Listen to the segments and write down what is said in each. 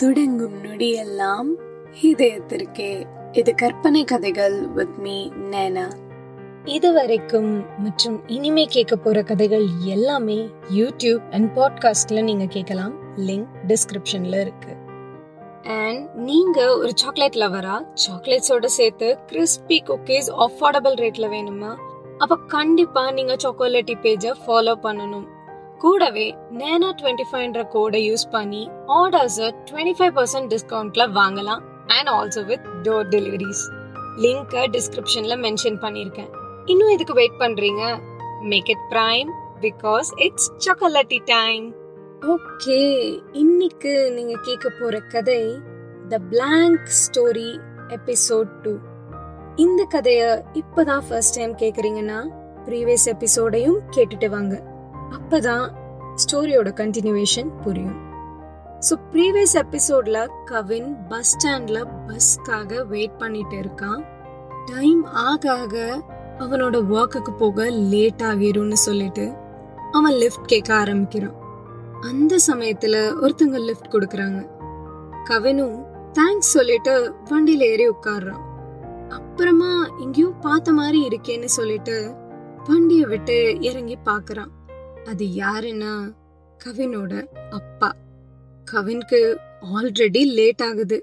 தொடங்கும் நொடியெல்லாம் இதயத்திற்கே. இது கற்பனை கதைகள் வித் மீ நேனா இதுவரைக்கும் மற்றும் இனிமே கேட்க போற கதைகள் எல்லாமே யூடியூப் அண்ட் பாட்காஸ்ட்ல நீங்க கேட்கலாம். லிங்க் டிஸ்கிரிப்ஷன்ல இருக்கு. அண்ட் நீங்க ஒரு சாக்லேட் லவரா சாக்லேட்ஸோட சேர்த்து கிறிஸ்பி குக்கீஸ் அஃபோர்டபுள் ரேட்ல வேணுமா? அப்ப கண்டிப்பா நீங்க சாக்கோலேட்டி பேஜை ஃபாலோ பண்ணணும். கூடவே நேனா டுவெண்ட்டி ஃபைவ்ன்ற கோடை யூஸ் பண்ணி ஆர்டர்ஸை டுவெண்ட்டி ஃபைவ் பர்சன்ட் டிஸ்கவுண்ட்ல வாங்கலாம். And also with door deliveries லிங்கை டிஸ்கிரிப்ஷன்ல மென்ஷன் பண்ணியிருக்கேன் இன்னும் இதுக்கு வெயிட் பண்றீங்க? Make it prime because it's chocolatey time okay இன்னைக்கு நீங்க கேட்க போற கதை the blank story episode two இந்த கதையை இப்போதான் ஃபர்ஸ்ட் டைம் கேட்குறீங்கன்னா ப்ரீவியஸ் எபிசோடையும் கேட்டுட்டு வாங்க. அப்பதான் ஸ்டோரியோட கண்டினியூவேஷன் புரியும். ஸோ ப்ரீவியஸ் எபிசோட்ல கவின் பஸ் ஸ்டாண்ட்ல பஸ்க்காக வெயிட் பண்ணிட்டு இருக்கான். டைம் ஆக ஆக அவனோட ஒர்க்குக்கு போக லேட் ஆகிரும்னு சொல்லிட்டு அவன் லிஃப்ட் கேட்க ஆரம்பிக்கிறான். அந்த சமயத்துல ஒருத்தங்க லிஃப்ட் கொடுக்குறாங்க. கவினும் தேங்க்ஸ் சொல்லிட்டு வண்டியில ஏறி உட்கார்றான். அப்புறமா எங்கேயோ பார்த்த மாதிரி இருக்கேன்னு சொல்லிட்டு வண்டியை விட்டு இறங்கி பாக்குறான் அது யாருன்னா கவினோட அப்பா. கவின்க்கு ஆல்ரெடி லேட் ஆகுது.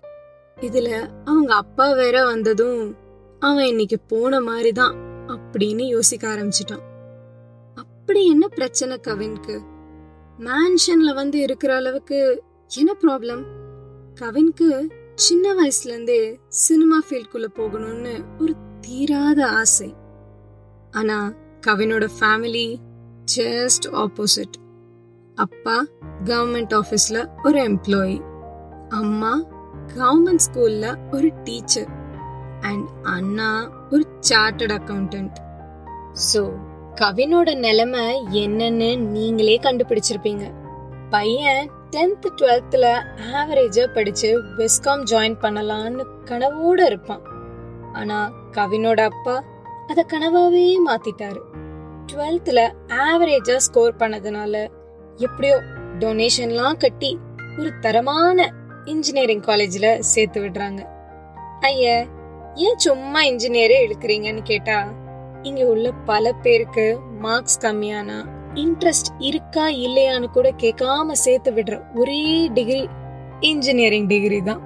இதுல அவங்க அப்பா வேற வந்ததும் அவன் இன்னைக்கு போன மாதிரி தான் அப்படின்னு யோசிக்க ஆரம்பிச்சிட்டான். அப்படி என்ன பிரச்சனை கவின்க்கு? மேன்ஷன்ல வந்து இருக்கிற அளவுக்கு என்ன ப்ராப்ளம் கவின்க்கு சின்ன வயசுல இருந்தே சினிமா ஃபீல்டுக்குள்ள போகணும்னு ஒரு தீராத ஆசை. ஆனா கவினோட ஃபேமிலி ஜஸ்ட் ஆப்போசிட் அப்பா கவர்மெண்ட் ஆஃபீஸில் ஒரு எம்ப்ளாயி அம்மா கவர்மெண்ட் ஸ்கூலில் ஒரு டீச்சர் அண்ட் அண்ணா ஒரு சார்ட்டர்ட் அக்கௌண்டன்ட் ஸோ கவினோட நிலைமை என்னன்னு நீங்களே கண்டுபிடிச்சிருப்பீங்க. பையன் டென்த் டுவெல்த்தில் ஆவரேஜாக படித்து விஸ்காம் ஜாயின் பண்ணலான்னு கனவோட இருப்பான். ஆனால் கவினோட அப்பா அதை கனவாகவே மாற்றிட்டாரு டுவெல்த்ல ஆவரேஜா ஸ்கோர் பண்ணதுனால எப்படியோ டொனேஷன்லாம் கட்டி ஒரு தரமான இன்ஜினியரிங் காலேஜ்ல சேர்த்து விடுறாங்க. ஐய ஏன் சும்மா இன்ஜினியரே எடுக்கிறீங்கன்னு கேட்டா இங்க உள்ள பல பேருக்கு மார்க்ஸ் கம்மியானா இன்ட்ரெஸ்ட் இருக்கா இல்லையான்னு கூட கேட்காம சேர்த்து விடுற ஒரே டிகிரி இன்ஜினியரிங் டிகிரி தான்.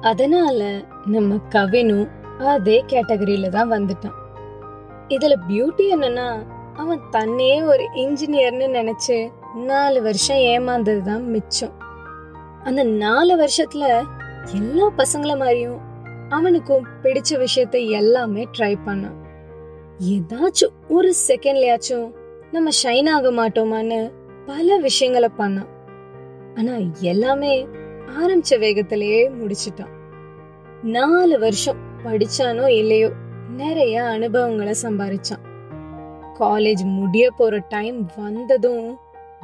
அதனால நம்ம கவினும் அதே கேட்டகரியில தான் வந்துட்டான். இதுல பியூட்டி என்னன்னா அவன் தன்னே ஒரு இன்ஜினியர்னு நினைச்சு நாலு வருஷம் ஏமாந்தது தான் மிச்சம். அந்த நாலு வருஷத்துல எல்லா பசங்கள மாதிரியும் அவனுக்கும் பிடிச்ச விஷயத்த எல்லாமே ட்ரை பண்ணான். ஏதாச்சும் ஒரு செகண்ட்லயாச்சும் நம்ம ஷைன் ஆக மாட்டோமான்னு பல விஷயங்களை பண்ணான். ஆனா எல்லாமே ஆரம்பிச்ச வேகத்திலேயே முடிச்சிட்டான். நாலு வருஷம் படிச்சானோ இல்லையோ நிறைய அனுபவங்களை சம்பாரிச்சான். காலேஜ் முடிய போகிற டைம் வந்ததும்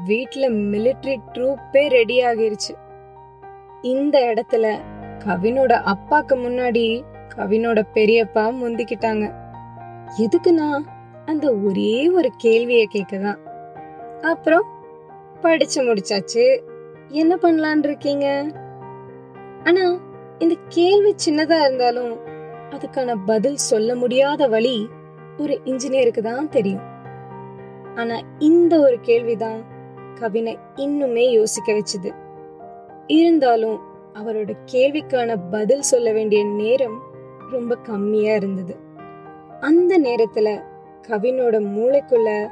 வீட்டில் மிலிட்டரி ட்ரூப்பே ரெடி ஆகிருச்சு. இந்த இடத்துல கவினோட அப்பாக்கு முன்னாடி கவினோட பெரியப்பா முந்திக்கிட்டாங்க. எதுக்குன்னா அந்த ஒரே ஒரு கேள்வியை கேட்கதான். அப்புறம் படிச்சு முடிச்சாச்சு. என்ன பண்ணலான் இருக்கீங்க? ஆனா இந்த கேள்வி சின்னதா இருந்தாலும் அதுக்கான பதில் சொல்ல முடியாத வழி ஒரு இன்ஜினியருக்கு தான் தெரியும். ஆனா இந்த ஒரு கேள்விதான் கவினை இன்னுமே யோசிக்க வச்சுது. இருந்தாலும் அவரோட கேள்விக்கான பதில் சொல்ல வேண்டிய நேரம் ரொம்ப கம்மியா இருந்தது. அந்த நேரத்துல கவினோட மூளைக்குள்ள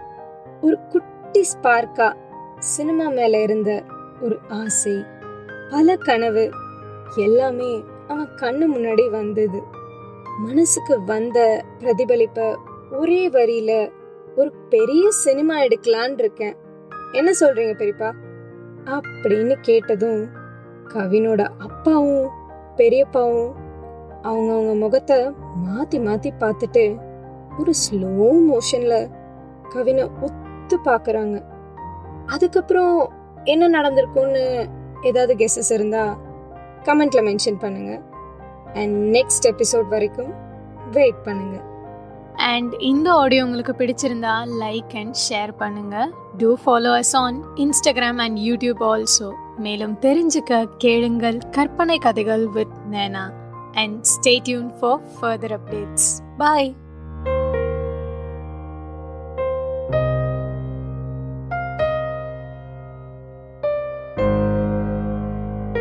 ஒரு குட்டி ஸ்பார்க்கா சினிமா மேல இருந்த ஒரு ஆசை பல கனவு எல்லாமே அவன் கண்ணு முன்னாடி வந்தது. மனசுக்கு வந்த பிரதிபலிப்ப ஒரே வரியில ஒரு பெரிய சினிமா எடுக்கலான் இருக்கேன். என்ன சொல்றீங்க பெரியப்பா? அப்படின்னு கேட்டதும் கவினோட அப்பாவும் பெரியப்பாவும் அவங்கவுங்க முகத்தை மாத்தி மாத்தி பார்த்துட்டு ஒரு ஸ்லோ மோஷன்ல கவினை ஒத்து பாக்குறாங்க. அதுக்கப்புறம் என்ன நடந்திருக்கும்னு ஏதாவது கெஸஸ் இருந்தா கமெண்ட்ல மென்ஷன் பண்ணுங்க. அண்ட் நெக்ஸ்ட் எபிசோட் வரைக்கும் வெயிட் பண்ணுங்க. அண்ட் இந்த ஆடியோ உங்களுக்கு பிடிச்சிருந்தா லைக் அண்ட் ஷேர் பண்ணுங்க. To follow us on Instagram and YouTube also மேலும் தெரிஞ்சுக்க கேளுங்கள் கற்பனை கதைகள் with Nena and stay tuned for further updates bye